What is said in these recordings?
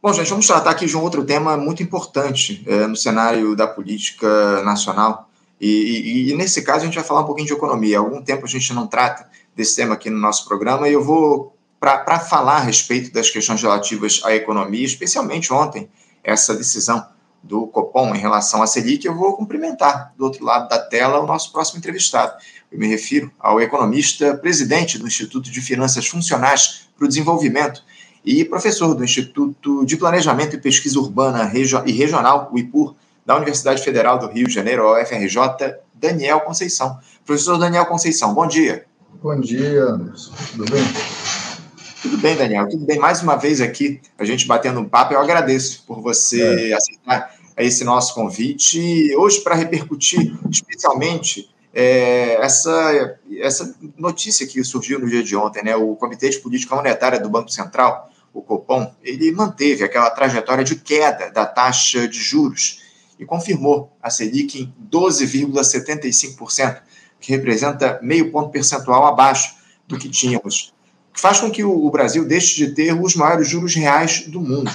Bom, gente, vamos tratar aqui de um outro tema muito importante é, no cenário da política nacional. E, e, e, nesse caso a gente vai falar um pouquinho de economia. Há algum tempo a gente não trata desse tema aqui no nosso programa e eu vou, para falar a respeito das questões relativas à economia, especialmente ontem, essa decisão do Copom em relação à Selic, eu vou cumprimentar do outro lado da tela o nosso próximo entrevistado. Eu me refiro ao economista, presidente do Instituto de Finanças Funcionais para o Desenvolvimento, e professor do Instituto de Planejamento e Pesquisa Urbana e Regional, o IPUR, da Universidade Federal do Rio de Janeiro, a UFRJ, Daniel Conceição. Professor Daniel Conceição, bom dia. Bom dia, Anderson. Tudo bem? Tudo bem, Daniel. Tudo bem. Mais uma vez aqui, a gente batendo um papo. Eu agradeço por você é. aceitar esse nosso convite. E hoje, para repercutir especialmente é, essa, essa notícia que surgiu no dia de ontem, né? O Comitê de Política Monetária do Banco Central, o Copom, ele manteve aquela trajetória de queda da taxa de juros e confirmou a Selic em 12,75%, que representa meio ponto percentual abaixo do que tínhamos, que faz com que o Brasil deixe de ter os maiores juros reais do mundo.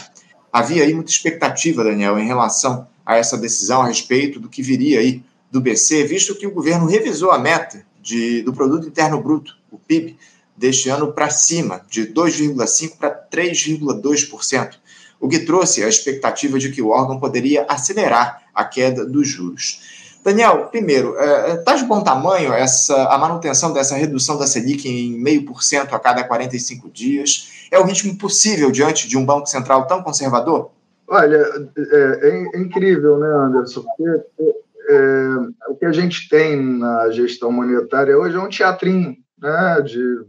Havia aí muita expectativa, Daniel, em relação a essa decisão a respeito do que viria aí do BC, visto que o governo revisou a meta de, do Produto Interno Bruto, o PIB, deste ano para cima, de 2,5% para 3,2%, o que trouxe a expectativa de que o órgão poderia acelerar a queda dos juros. Daniel, primeiro, está é, de bom tamanho essa, a manutenção dessa redução da Selic em 0,5% a cada 45 dias? É o ritmo possível diante de um Banco Central tão conservador? Olha, é, é, é incrível, né, Anderson? Porque é, o que a gente tem na gestão monetária hoje é um teatrinho né, de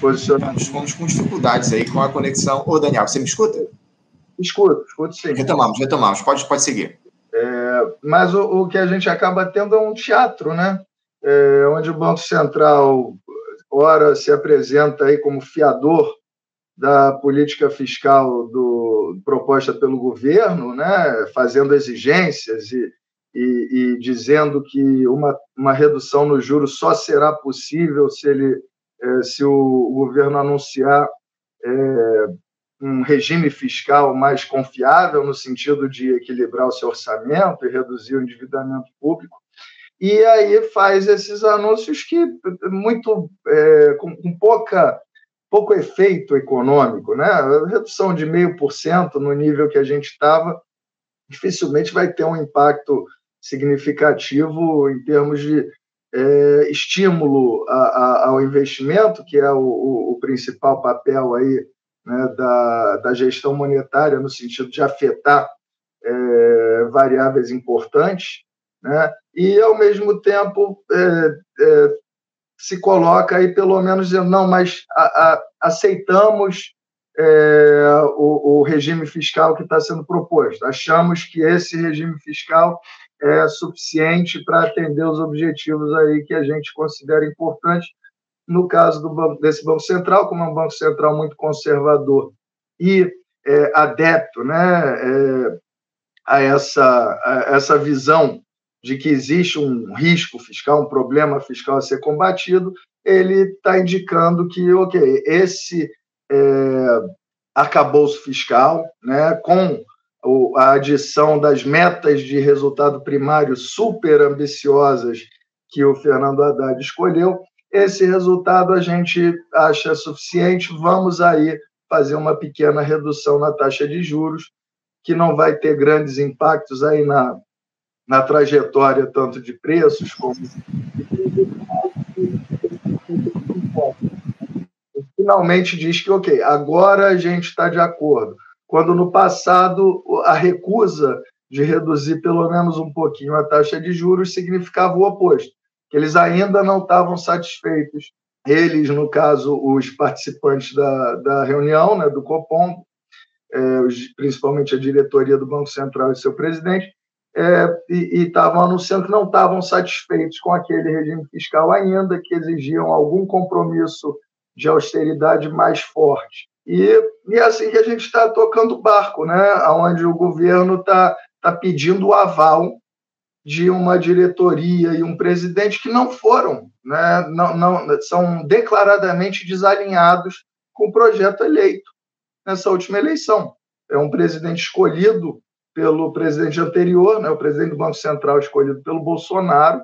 posicionamento. Estamos com dificuldades aí com a conexão. Ô, Daniel, você me escuta? Escuto, escuto sim. Retomamos, retomamos. Pode, pode seguir. É, mas o, o, que a gente acaba tendo é um teatro, né? É, onde o Banco Central, ora, se apresenta aí como fiador da política fiscal do, proposta pelo governo, né? fazendo exigências e, e, e, dizendo que uma, uma redução no juros só será possível se ele é, se o, governo anunciar é, um regime fiscal mais confiável no sentido de equilibrar o seu orçamento e reduzir o endividamento público e aí faz esses anúncios que muito é, com, com, pouca pouco efeito econômico, né? A redução de meio por cento no nível que a gente estava dificilmente vai ter um impacto significativo em termos de é, estímulo a, a, ao investimento, que é o, o, o principal papel aí né, da, da, gestão monetária no sentido de afetar é, variáveis importantes, né, e ao mesmo tempo é, é se coloca aí pelo menos dizendo não, mas a, aceitamos é, o, o regime fiscal que está sendo proposto. Achamos que esse regime fiscal é suficiente para atender os objetivos aí que a gente considera importantes. No caso do desse Banco Central, como é um Banco Central muito conservador e é, adepto né, é, a, essa, a essa visão de que existe um risco fiscal, um problema fiscal a ser combatido, ele está indicando que, ok, esse é, arcabouço fiscal, né, com a adição das metas de resultado primário super ambiciosas que o Fernando Haddad escolheu. Esse resultado a gente acha suficiente. Vamos aí fazer uma pequena redução na taxa de juros, que não vai ter grandes impactos aí na, na trajetória tanto de preços como finalmente diz que ok, agora a gente está de acordo quando no passado a recusa de reduzir pelo menos um pouquinho a taxa de juros significava o oposto, que eles ainda não estavam satisfeitos. Eles, no caso, os participantes da, da reunião né, do Copom, é, principalmente a diretoria do Banco Central e seu presidente, é, e estavam anunciando que não estavam satisfeitos com aquele regime fiscal ainda, que exigiam algum compromisso de austeridade mais forte. E, e é assim que a gente está tocando o barco, né? onde o governo está tá pedindo o aval de uma diretoria e um presidente que não foram, né? não, não, são declaradamente desalinhados com o projeto eleito nessa última eleição. é um presidente escolhido pelo presidente anterior, né, o presidente do Banco Central escolhido pelo Bolsonaro,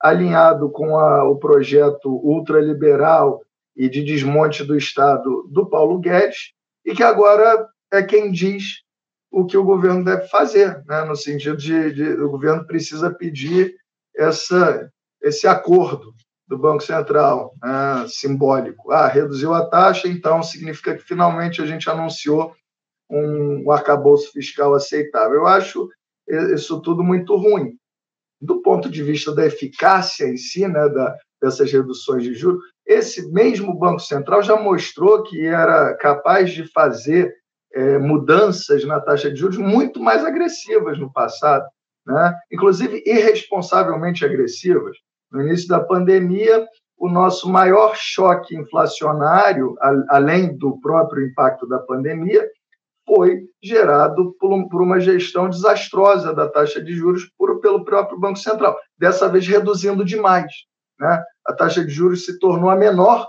alinhado com a, o projeto ultraliberal e de desmonte do Estado do Paulo Guedes, e que agora é quem diz o que o governo deve fazer, né, no sentido de, de o governo precisa pedir essa, esse acordo do Banco Central, né, simbólico. Ah, reduziu a taxa, então significa que finalmente a gente anunciou um, um arcabouço fiscal aceitável. Eu acho isso tudo muito ruim. Do ponto de vista da eficácia em si, né, da, dessas reduções de juros, esse mesmo Banco Central já mostrou que era capaz de fazer é, mudanças na taxa de juros muito mais agressivas no passado, né? inclusive irresponsavelmente agressivas. No início da pandemia, o nosso maior choque inflacionário, além do próprio impacto da pandemia, foi gerado por, uma gestão desastrosa da taxa de juros por, pelo próprio Banco Central, dessa vez reduzindo demais. Né? A taxa de juros se tornou a menor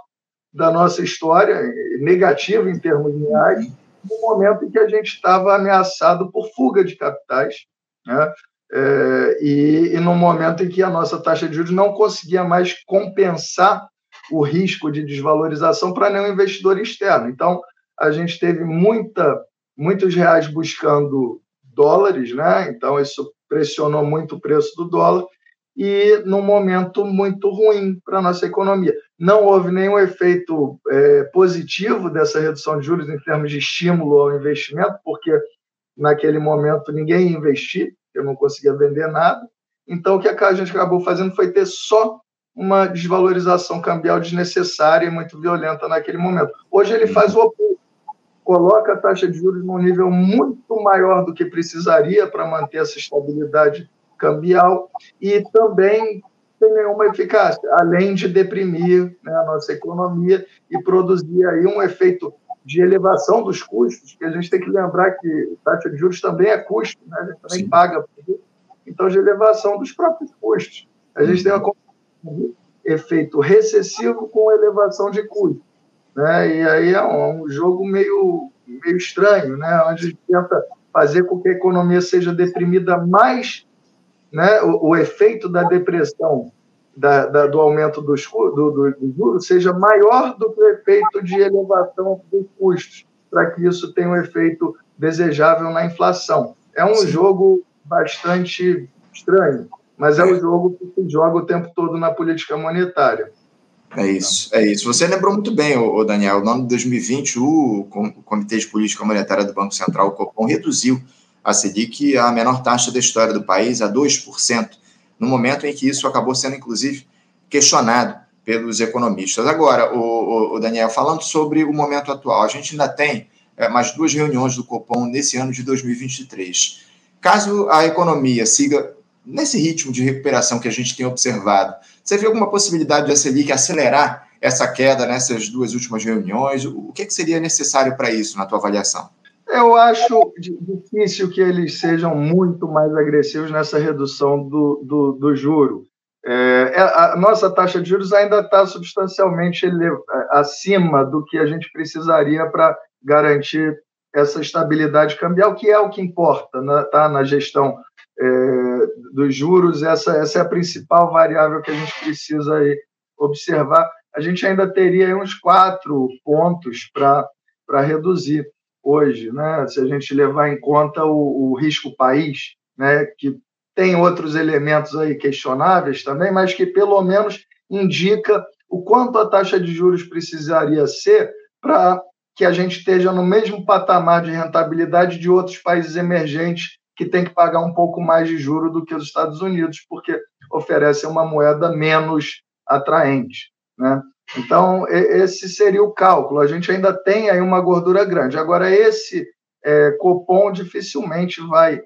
da nossa história, negativa em termos reais, no momento em que a gente estava ameaçado por fuga de capitais. Né? É, e, e no momento em que a nossa taxa de juros não conseguia mais compensar o risco de desvalorização para nenhum investidor externo. Então, a gente teve muita, muitos reais buscando dólares, né? então isso pressionou muito o preço do dólar, e num momento muito ruim para a nossa economia. Não houve nenhum efeito é, positivo dessa redução de juros em termos de estímulo ao investimento, porque naquele momento ninguém ia investir, eu não conseguia vender nada. Então, o que a gente acabou fazendo foi ter só uma desvalorização cambial desnecessária e muito violenta naquele momento. Hoje ele faz o oposto, coloca a taxa de juros num nível muito maior do que precisaria para manter essa estabilidade cambial e também tem nenhuma eficácia, além de deprimir né, a nossa economia e produzir aí um efeito de elevação dos custos, que a gente tem que lembrar que taxa de juros também é custo, né? a gente também Sim. paga por isso. Então, de elevação dos próprios custos. A gente tem um efeito recessivo com elevação de custos. Né? E aí é um, um jogo meio, meio estranho, né? onde a gente tenta fazer com que a economia seja deprimida mais, né? o, o efeito da depressão da, da, do aumento dos do, do, do juros seja maior do que o efeito de elevação dos custos, para que isso tenha um efeito desejável na inflação. É um Sim. jogo bastante estranho, mas é um jogo que se joga o tempo todo na política monetária. É isso, é isso. Você lembrou muito bem, o Daniel. No ano de 2020, o Comitê de Política Monetária do Banco Central, o Copom, reduziu a Selic à menor taxa da história do país, a 2% no momento em que isso acabou sendo, inclusive, questionado pelos economistas. Agora, o, o Daniel, falando sobre o momento atual, a gente ainda tem é, mais duas reuniões do Copom nesse ano de 2023. Caso a economia siga nesse ritmo de recuperação que a gente tem observado, você vê alguma possibilidade de a Selic acelerar essa queda nessas duas últimas reuniões? O que, é que seria necessário para isso, na tua avaliação? Eu acho difícil que eles sejam muito mais agressivos nessa redução do, do, do juro. É, é a nossa taxa de juros ainda está substancialmente acima do que a gente precisaria para garantir essa estabilidade cambial, que é o que importa né, tá, na gestão é, dos juros. Essa, essa é a principal variável que a gente precisa aí observar. A gente ainda teria uns quatro pontos para reduzir hoje, né? se a gente levar em conta o, o risco país, né? que tem outros elementos aí questionáveis também, mas que pelo menos indica o quanto a taxa de juros precisaria ser para que a gente esteja no mesmo patamar de rentabilidade de outros países emergentes que têm que pagar um pouco mais de juro do que os Estados Unidos, porque oferecem uma moeda menos atraente. Né? Então, esse seria o cálculo. A gente ainda tem aí uma gordura grande. Agora, esse é, dificilmente vai,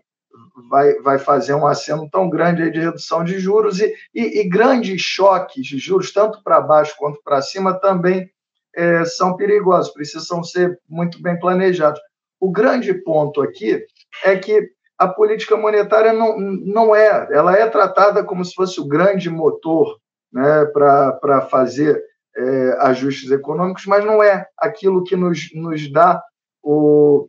vai, vai fazer um aceno tão grande de redução de juros e, e, e grandes choques de juros, tanto para baixo quanto para cima, também é, são perigosos, precisam ser muito bem planejados. O grande ponto aqui é que a política monetária não, não é, ela é tratada como se fosse o grande motor né, para fazer é, ajustes econômicos, mas não é aquilo que nos, nos dá o,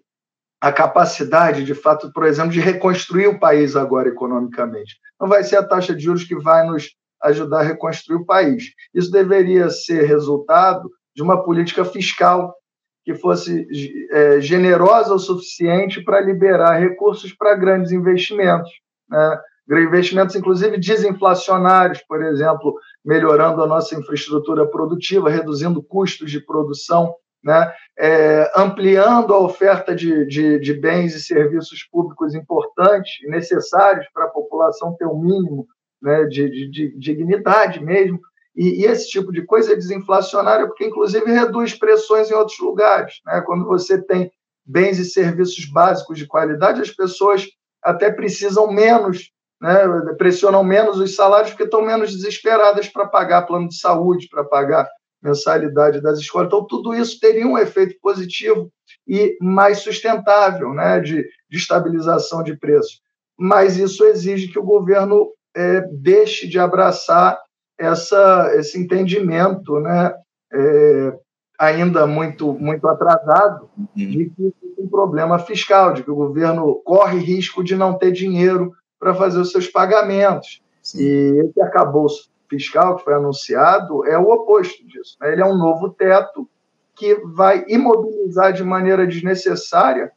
a capacidade, de fato, por exemplo, de reconstruir o país agora economicamente. Não vai ser a taxa de juros que vai nos ajudar a reconstruir o país. Isso deveria ser resultado de uma política fiscal que fosse é, generosa o suficiente para liberar recursos para grandes investimentos. Né? Investimentos, inclusive, desinflacionários, por exemplo, melhorando a nossa infraestrutura produtiva, reduzindo custos de produção, né? É, ampliando a oferta de, de, de, bens e serviços públicos importantes e necessários para a população ter um mínimo né, de, de, de dignidade mesmo. E, e, esse tipo de coisa é desinflacionário, porque, inclusive, reduz pressões em outros lugares. Né? Quando você tem bens e serviços básicos de qualidade, as pessoas até precisam menos, né? pressionam menos os salários, porque estão menos desesperadas para pagar plano de saúde, para pagar mensalidade das escolas. Então, tudo isso teria um efeito positivo e mais sustentável né? de, de estabilização de preços. Mas isso exige que o governo é, deixe de abraçar essa, esse entendimento né, é, ainda muito, muito atrasado uhum. de que tem um problema fiscal, de que o governo corre risco de não ter dinheiro para fazer os seus pagamentos. Sim. E esse arcabouço fiscal que foi anunciado é o oposto disso. Né? Ele é um novo teto que vai imobilizar de maneira desnecessária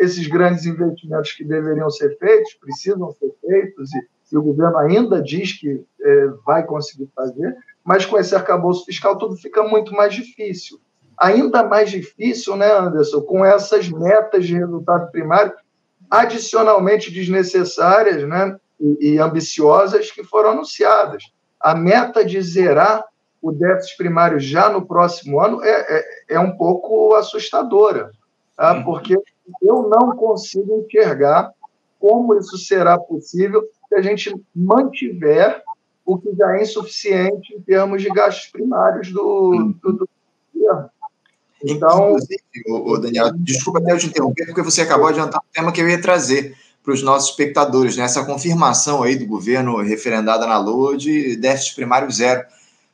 esses grandes investimentos que deveriam ser feitos, precisam ser feitos e e o governo ainda diz que é, vai conseguir fazer, mas com esse arcabouço fiscal tudo fica muito mais difícil. Ainda mais difícil, né, Anderson, com essas metas de resultado primário adicionalmente desnecessárias né, e, e ambiciosas que foram anunciadas. A meta de zerar o déficit primário já no próximo ano é, é, é um pouco assustadora, tá? Uhum. porque eu não consigo enxergar como isso será possível se a gente mantiver o que já é insuficiente em termos de gastos primários do, do, do. Então, Inclusive, o Daniel, desculpa até eu te interromper, porque você acabou de adiantar o tema que eu ia trazer para os nossos espectadores, né? essa confirmação aí do governo referendada na LOA de déficit primário zero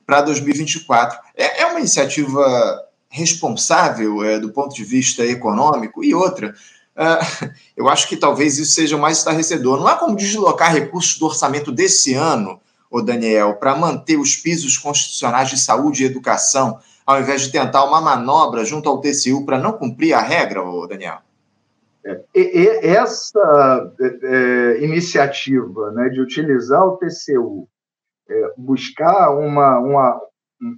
para 2024. É, é uma iniciativa responsável é, do ponto de vista econômico e outra, Uh, eu acho que talvez isso seja mais estarrecedor. Não há como deslocar recursos do orçamento desse ano, o Daniel, para manter os pisos constitucionais de saúde e educação, ao invés de tentar uma manobra junto ao TCU para não cumprir a regra, Daniel? É, essa é, é, iniciativa né, de utilizar o TCU, é, buscar uma, uma,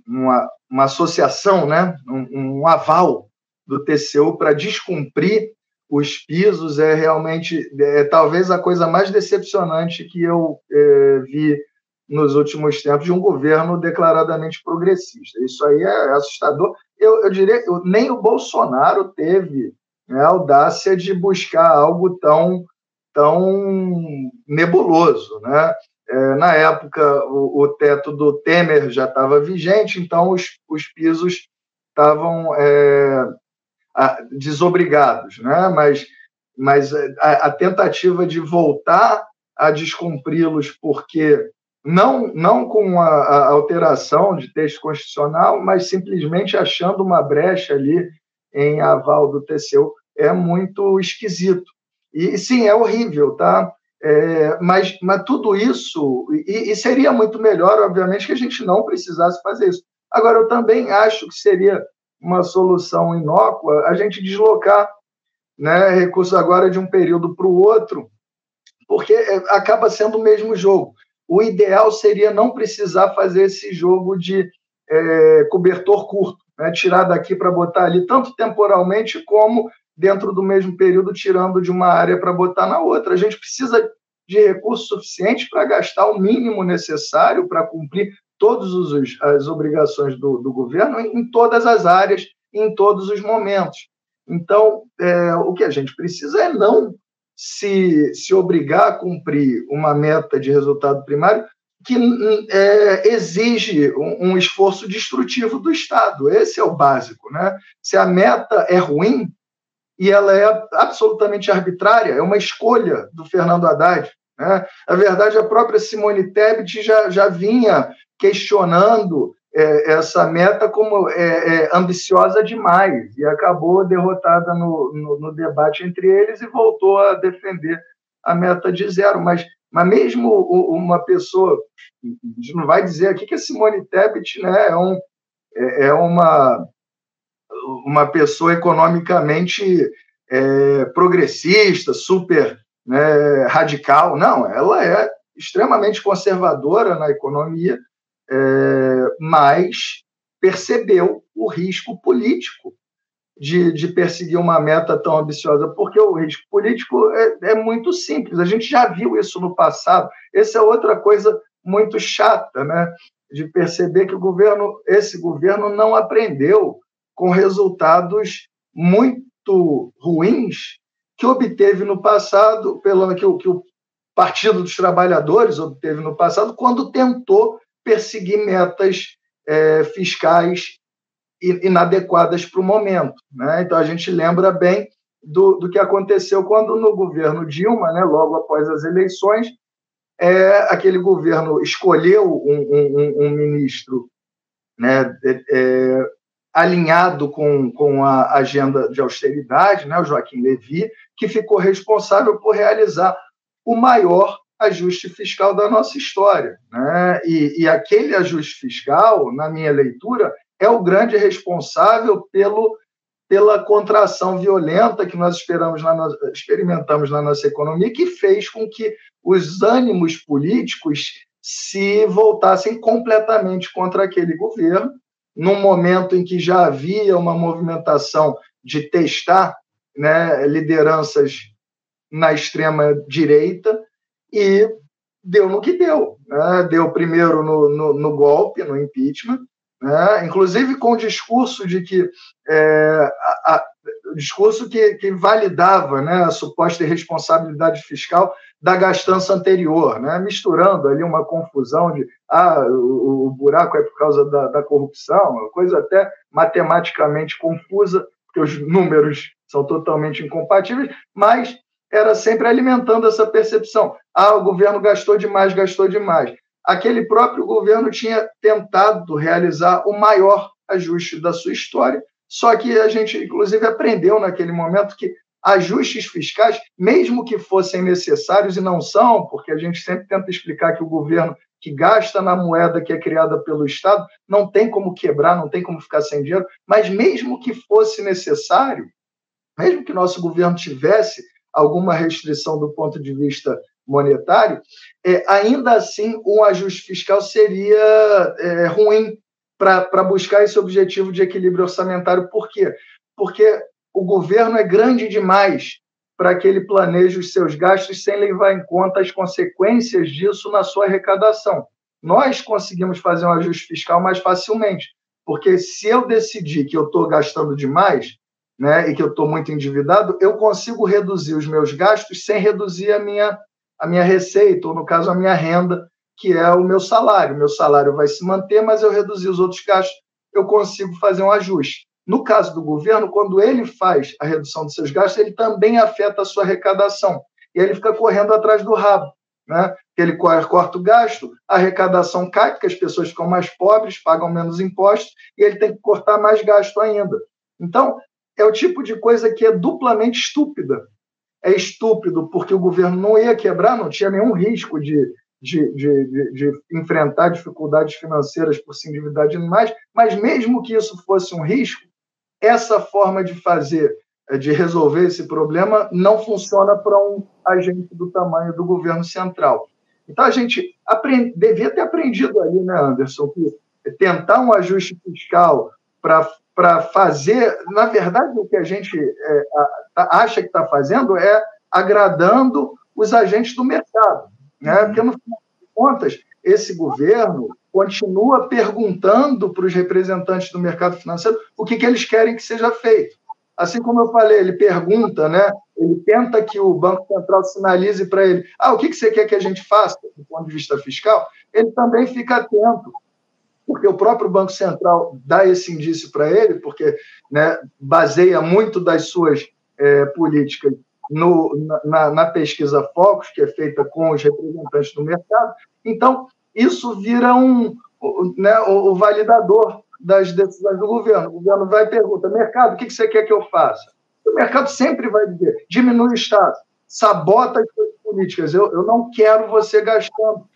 uma, uma associação, né, um, um aval do TCU para descumprir os pisos é realmente é, talvez a coisa mais decepcionante que eu é, vi nos últimos tempos de um governo declaradamente progressista. Isso aí é assustador. Eu, eu diria que nem o Bolsonaro teve né, a audácia de buscar algo tão, tão nebuloso. Né? É, na época, o, o, teto do Temer já estava vigente, então os, os pisos estavam é, desobrigados, né? mas, mas a, a tentativa de voltar a descumpri-los porque não, não com a, a, alteração de texto constitucional, mas simplesmente achando uma brecha ali em aval do TCU, é muito esquisito. E sim, é horrível, tá? É, mas, mas tudo isso, e, e, seria muito melhor, obviamente, que a gente não precisasse fazer isso. Agora, eu também acho que seria uma solução inócua, a gente deslocar né, recursos agora de um período para o outro, porque é, acaba sendo o mesmo jogo. O ideal seria não precisar fazer esse jogo de é, cobertor curto, né, tirar daqui para botar ali, tanto temporalmente como dentro do mesmo período, tirando de uma área para botar na outra. A gente precisa de recursos suficientes para gastar o mínimo necessário para cumprir todas as obrigações do, do governo em todas as áreas, em todos os momentos. Então, é, o que a gente precisa é não se, se obrigar a cumprir uma meta de resultado primário que é, exige um, um, esforço destrutivo do Estado. Esse é o básico. Né? Se a meta é ruim e ela é absolutamente arbitrária, é uma escolha do Fernando Haddad. Né? Na verdade, a própria Simone Tebet já, já vinha questionando é, essa meta como é, é, ambiciosa demais e acabou derrotada no, no, no, debate entre eles e voltou a defender a meta de zero. Mas, mas mesmo uma pessoa, a gente não vai dizer aqui que a Simone Tebet né, é, um, é, é uma, uma pessoa economicamente é, progressista, super né, radical. Não, ela é extremamente conservadora na economia, é, mas percebeu o risco político de, de, perseguir uma meta tão ambiciosa, porque o risco político é, é, muito simples. A gente já viu isso no passado. Essa é outra coisa muito chata, né? De perceber que o governo, esse governo, não aprendeu com resultados muito ruins que obteve no passado, pelo que que o Partido dos Trabalhadores obteve no passado, quando tentou perseguir metas é, fiscais inadequadas para o momento. Né? Então, a gente lembra bem do, do que aconteceu quando, no governo Dilma, né, logo após as eleições, é, aquele governo escolheu um, um, um ministro né, é, alinhado com, com a agenda de austeridade, né, o Joaquim Levy, que ficou responsável por realizar o maior ajuste fiscal da nossa história. Né? E, e aquele ajuste fiscal, na minha leitura, é o grande responsável pelo, pela contração violenta que nós esperamos na, experimentamos na nossa economia, que fez com que os ânimos políticos se voltassem completamente contra aquele governo, num momento em que já havia uma movimentação de testar né, lideranças na extrema direita e deu no que deu. Né? Deu primeiro no, no, no, golpe, no impeachment, né? inclusive com o discurso de que é, a, a, discurso que, que validava né, a suposta irresponsabilidade fiscal da gastança anterior, né? misturando ali uma confusão de ah, o, o buraco é por causa da, da corrupção, coisa até matematicamente confusa, porque os números são totalmente incompatíveis, mas era sempre alimentando essa percepção. Ah, o governo gastou demais, gastou demais. Aquele próprio governo tinha tentado realizar o maior ajuste da sua história, só que a gente, inclusive, aprendeu naquele momento que ajustes fiscais, mesmo que fossem necessários, e não são, porque a gente sempre tenta explicar que o governo que gasta na moeda que é criada pelo Estado não tem como quebrar, não tem como ficar sem dinheiro, mas mesmo que fosse necessário, mesmo que nosso governo tivesse alguma restrição do ponto de vista monetário, é, ainda assim um ajuste fiscal seria é, ruim para buscar esse objetivo de equilíbrio orçamentário. Por quê? Porque o governo é grande demais para que ele planeje os seus gastos sem levar em conta as consequências disso na sua arrecadação. Nós conseguimos fazer um ajuste fiscal mais facilmente, porque se eu decidir que eu estou gastando demais, né, e que eu estou muito endividado, eu consigo reduzir os meus gastos sem reduzir a minha, a minha receita, ou no caso, a minha renda, que é o meu salário. Meu salário vai se manter, mas eu reduzir os outros gastos, eu consigo fazer um ajuste. No caso do governo, quando ele faz a redução dos seus gastos, ele também afeta a sua arrecadação. E ele fica correndo atrás do rabo. Né? Ele corta o gasto, a arrecadação cai, porque as pessoas ficam mais pobres, pagam menos impostos, e ele tem que cortar mais gasto ainda. Então, é o tipo de coisa que é duplamente estúpida. É estúpido porque o governo não ia quebrar, não tinha nenhum risco de, de, de, de, de enfrentar dificuldades financeiras por se endividar demais, mas mesmo que isso fosse um risco, essa forma de fazer, eh, de resolver esse problema, não funciona para um agente do tamanho do governo central. Então, a gente aprend... devia ter aprendido ali, né, Anderson, que tentar um ajuste fiscal para para fazer. Na verdade, o que a gente é, acha que está fazendo é agradando os agentes do mercado. Né? Uhum. Porque, no final de contas, esse governo continua perguntando para os representantes do mercado financeiro o que, que eles querem que seja feito. Assim como eu falei, ele pergunta, né? ele tenta que o Banco Central sinalize para ele: ah, o que, que você quer que a gente faça do ponto de vista fiscal? Ele também fica atento porque o próprio Banco Central dá esse indício para ele, porque né, baseia muito das suas é, políticas no, na, na, pesquisa Focus, que é feita com os representantes do mercado. Então, isso vira um, o, né, o validador das decisões do governo. O governo vai e pergunta: mercado, o que você quer que eu faça? O mercado sempre vai dizer: diminui o Estado, sabota as suas políticas, eu, eu não quero você gastando.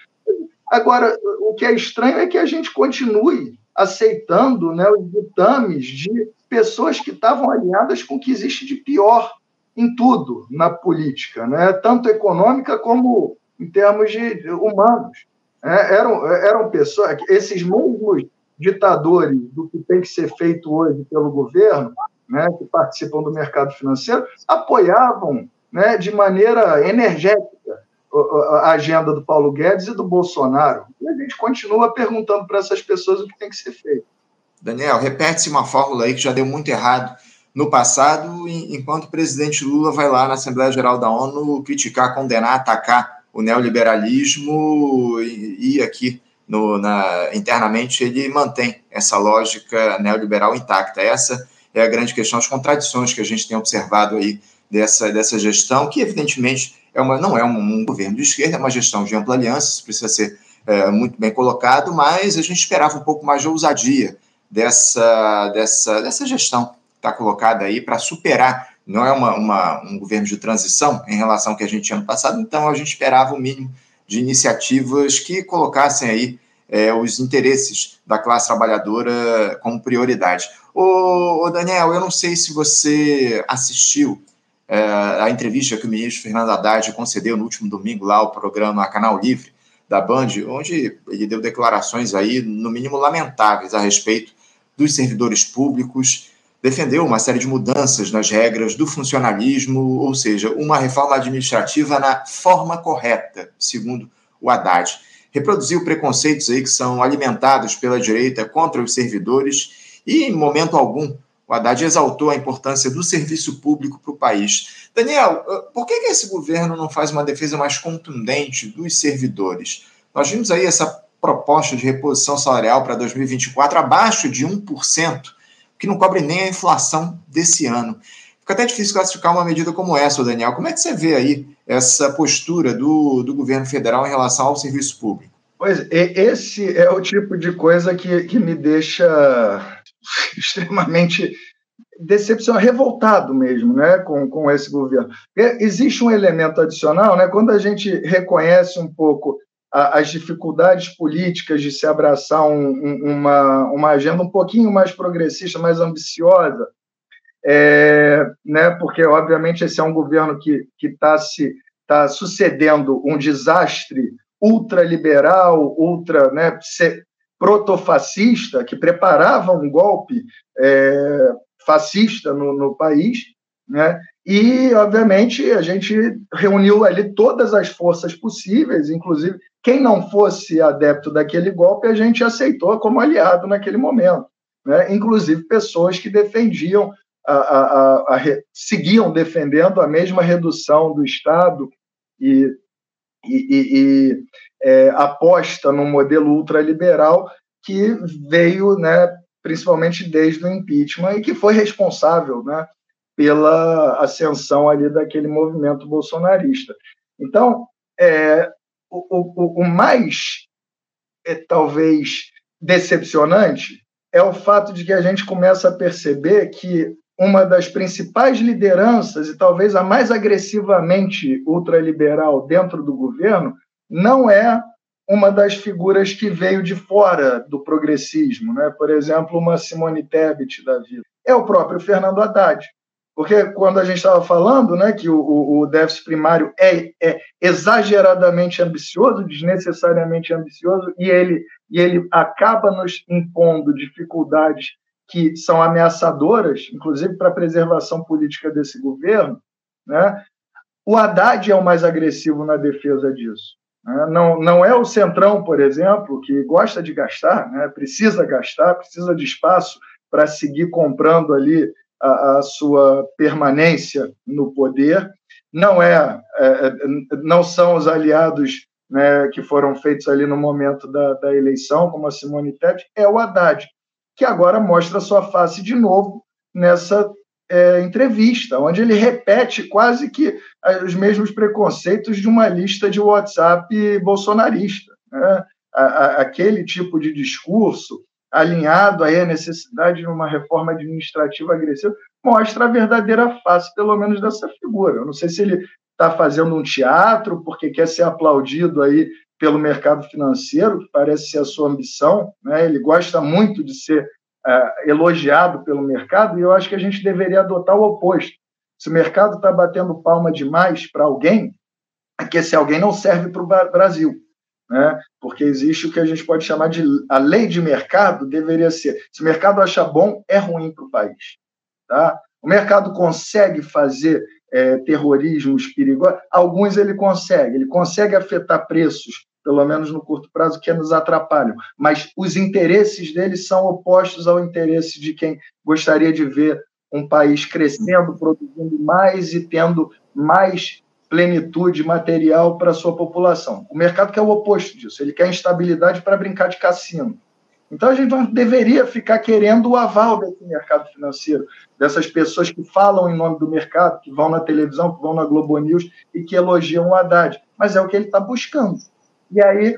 Agora, o que é estranho é que a gente continue aceitando né, os ditames de pessoas que estavam alinhadas com o que existe de pior em tudo na política, né? tanto econômica como em termos de humanos. É, eram, eram pessoas, esses mesmos ditadores do que tem que ser feito hoje pelo governo, né, que participam do mercado financeiro, apoiavam né, de maneira energética a agenda do Paulo Guedes e do Bolsonaro. E a gente continua perguntando para essas pessoas o que tem que ser feito. Daniel, repete-se uma fórmula aí que já deu muito errado no passado, enquanto o presidente Lula vai lá na Assembleia Geral da ONU criticar, condenar, atacar o neoliberalismo e, aqui no, na, internamente ele mantém essa lógica neoliberal intacta. Essa é a grande questão, as contradições que a gente tem observado aí dessa, dessa gestão, que evidentemente é uma, não é um, um governo de esquerda, é uma gestão de ampla aliança, isso precisa ser é, muito bem colocado, mas a gente esperava um pouco mais de ousadia dessa, dessa, dessa gestão que está colocada aí para superar. Não é uma, uma, um governo de transição em relação ao que a gente tinha no passado, então a gente esperava o mínimo de iniciativas que colocassem aí é, os interesses da classe trabalhadora como prioridade. Ô, ô, Daniel, eu não sei se você assistiu é, a entrevista que o ministro Fernando Haddad concedeu no último domingo lá ao programa Canal Livre da Band, onde ele deu declarações aí, no mínimo, lamentáveis a respeito dos servidores públicos, defendeu uma série de mudanças nas regras do funcionalismo, ou seja, uma reforma administrativa na forma correta, segundo o Haddad. Reproduziu preconceitos aí que são alimentados pela direita contra os servidores e, em momento algum, o Haddad exaltou a importância do serviço público para o país. Daniel, por que, que esse governo não faz uma defesa mais contundente dos servidores? Nós vimos aí essa proposta de reposição salarial para 2024 abaixo de 1%, que não cobre nem a inflação desse ano. Fica até difícil classificar uma medida como essa, Daniel. Como é que você vê aí essa postura do, do governo federal em relação ao serviço público? Pois, esse é o tipo de coisa que, que me deixa extremamente decepcionado, revoltado mesmo né, com, com esse governo. Existe um elemento adicional, né, quando a gente reconhece um pouco as dificuldades políticas de se abraçar um, um, uma, uma agenda um pouquinho mais progressista, mais ambiciosa, é, né, porque, obviamente, esse é um governo que está se tá sucedendo um desastre ultraliberal, ultra né, protofascista, que preparava um golpe é, fascista no, no país, né? E, obviamente, a gente reuniu ali todas as forças possíveis, inclusive quem não fosse adepto daquele golpe, a gente aceitou como aliado naquele momento. Né? Inclusive pessoas que defendiam, a, a, a, a seguiam defendendo a mesma redução do Estado e, e, e, e é, aposta no modelo ultraliberal que veio né, principalmente desde o impeachment, e que foi responsável né, pela ascensão ali daquele movimento bolsonarista. Então, é, o, o, o mais, é, talvez, decepcionante é o fato de que a gente começa a perceber que uma das principais lideranças, e talvez a mais agressivamente ultraliberal dentro do governo, não é uma das figuras que veio de fora do progressismo, né? por exemplo, uma Simone Tebet da vida, é o próprio Fernando Haddad. Porque quando a gente estava falando né, que o, o, déficit primário é, é, exageradamente ambicioso, desnecessariamente ambicioso, e ele, e ele acaba nos impondo dificuldades que são ameaçadoras, inclusive para a preservação política desse governo, né, o Haddad é o mais agressivo na defesa disso. Né? Não, não é o Centrão, por exemplo, que gosta de gastar, né? precisa gastar, precisa de espaço para seguir comprando ali a, a, sua permanência no poder. Não é, é, não são os aliados né, que foram feitos ali no momento da, da eleição, como a Simone Tebet, é o Haddad, que agora mostra sua face de novo nessa é, entrevista, onde ele repete quase que os mesmos preconceitos de uma lista de WhatsApp bolsonarista. Né? aquele tipo de discurso alinhado aí à necessidade de uma reforma administrativa agressiva, mostra a verdadeira face, pelo menos, dessa figura. Eu não sei se ele está fazendo um teatro porque quer ser aplaudido aí pelo mercado financeiro, que parece ser a sua ambição. Né? Ele gosta muito de ser uh, elogiado pelo mercado, e eu acho que a gente deveria adotar o oposto. Se o mercado está batendo palma demais para alguém, é que esse alguém não serve para o Brasil. Né? Porque existe o que a gente pode chamar de a lei de mercado, deveria ser: se o mercado acha bom, é ruim para o país. Tá? O mercado consegue fazer é, terrorismos perigosos? Alguns ele consegue, ele consegue afetar preços pelo menos no curto prazo, que nos atrapalham. Mas os interesses deles são opostos ao interesse de quem gostaria de ver um país crescendo, produzindo mais e tendo mais plenitude material para a sua população. O mercado quer o oposto disso, ele quer instabilidade para brincar de cassino. Então a gente não deveria ficar querendo o aval desse mercado financeiro, dessas pessoas que falam em nome do mercado, que vão na televisão, que vão na Globo News e que elogiam o Haddad. Mas é o que ele está buscando. E aí,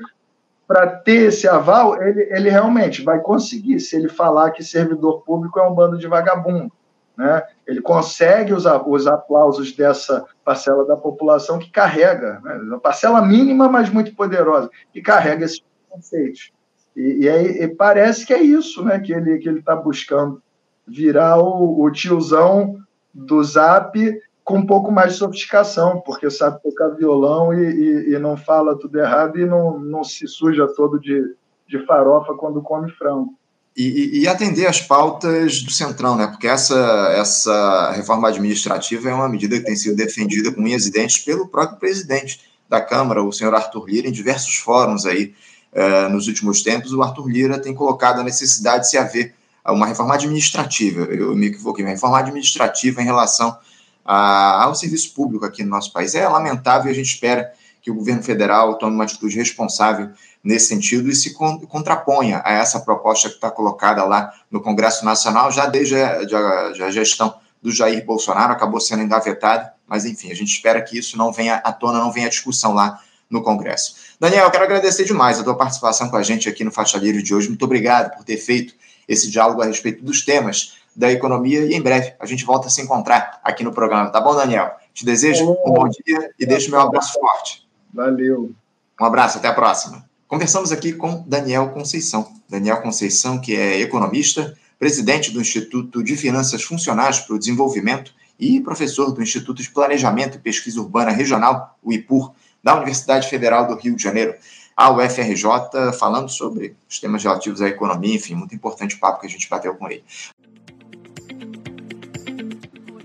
para ter esse aval, ele, ele realmente vai conseguir, se ele falar que servidor público é um bando de vagabundo. Né? Ele consegue os, os aplausos dessa parcela da população que carrega, né? uma parcela mínima, mas muito poderosa, que carrega esses conceitos. E, e, aí, e parece que é isso né, que ele está que ele tá buscando, virar o, o tiozão do Zap com um pouco mais de sofisticação, porque sabe tocar violão e, e, e, não fala tudo errado e não, não se suja todo de, de farofa quando come frango. E, e, atender as pautas do Centrão, né? Porque essa, essa reforma administrativa é uma medida que tem sido defendida com unhas e dentes pelo próprio presidente da Câmara, o senhor Arthur Lira, em diversos fóruns aí uh, nos últimos tempos. O Arthur Lira tem colocado a necessidade de se haver uma reforma administrativa, eu me equivoquei, uma reforma administrativa em relação a, ao serviço público aqui no nosso país. É lamentável e a gente espera que o governo federal tome uma atitude responsável nesse sentido e se contraponha a essa proposta que está colocada lá no Congresso Nacional, já desde a, gestão do Jair Bolsonaro, acabou sendo engavetada, mas enfim, a gente espera que isso não venha à tona, não venha à discussão lá no Congresso. Daniel, quero agradecer demais a tua participação com a gente aqui no Faixa Livre de hoje. Muito obrigado por ter feito esse diálogo a respeito dos temas da economia e em breve a gente volta a se encontrar aqui no programa. Tá bom, Daniel? Te desejo um bom dia e deixo meu abraço forte. Valeu. Um abraço, até a próxima. Conversamos aqui com Daniel Conceição. Daniel Conceição, que é economista, presidente do Instituto de Finanças Funcionais para o Desenvolvimento e professor do Instituto de Planejamento e Pesquisa Urbana Regional, o IPUR, da Universidade Federal do Rio de Janeiro, a UFRJ, falando sobre os temas relativos à economia, enfim, muito importante o papo que a gente bateu com ele.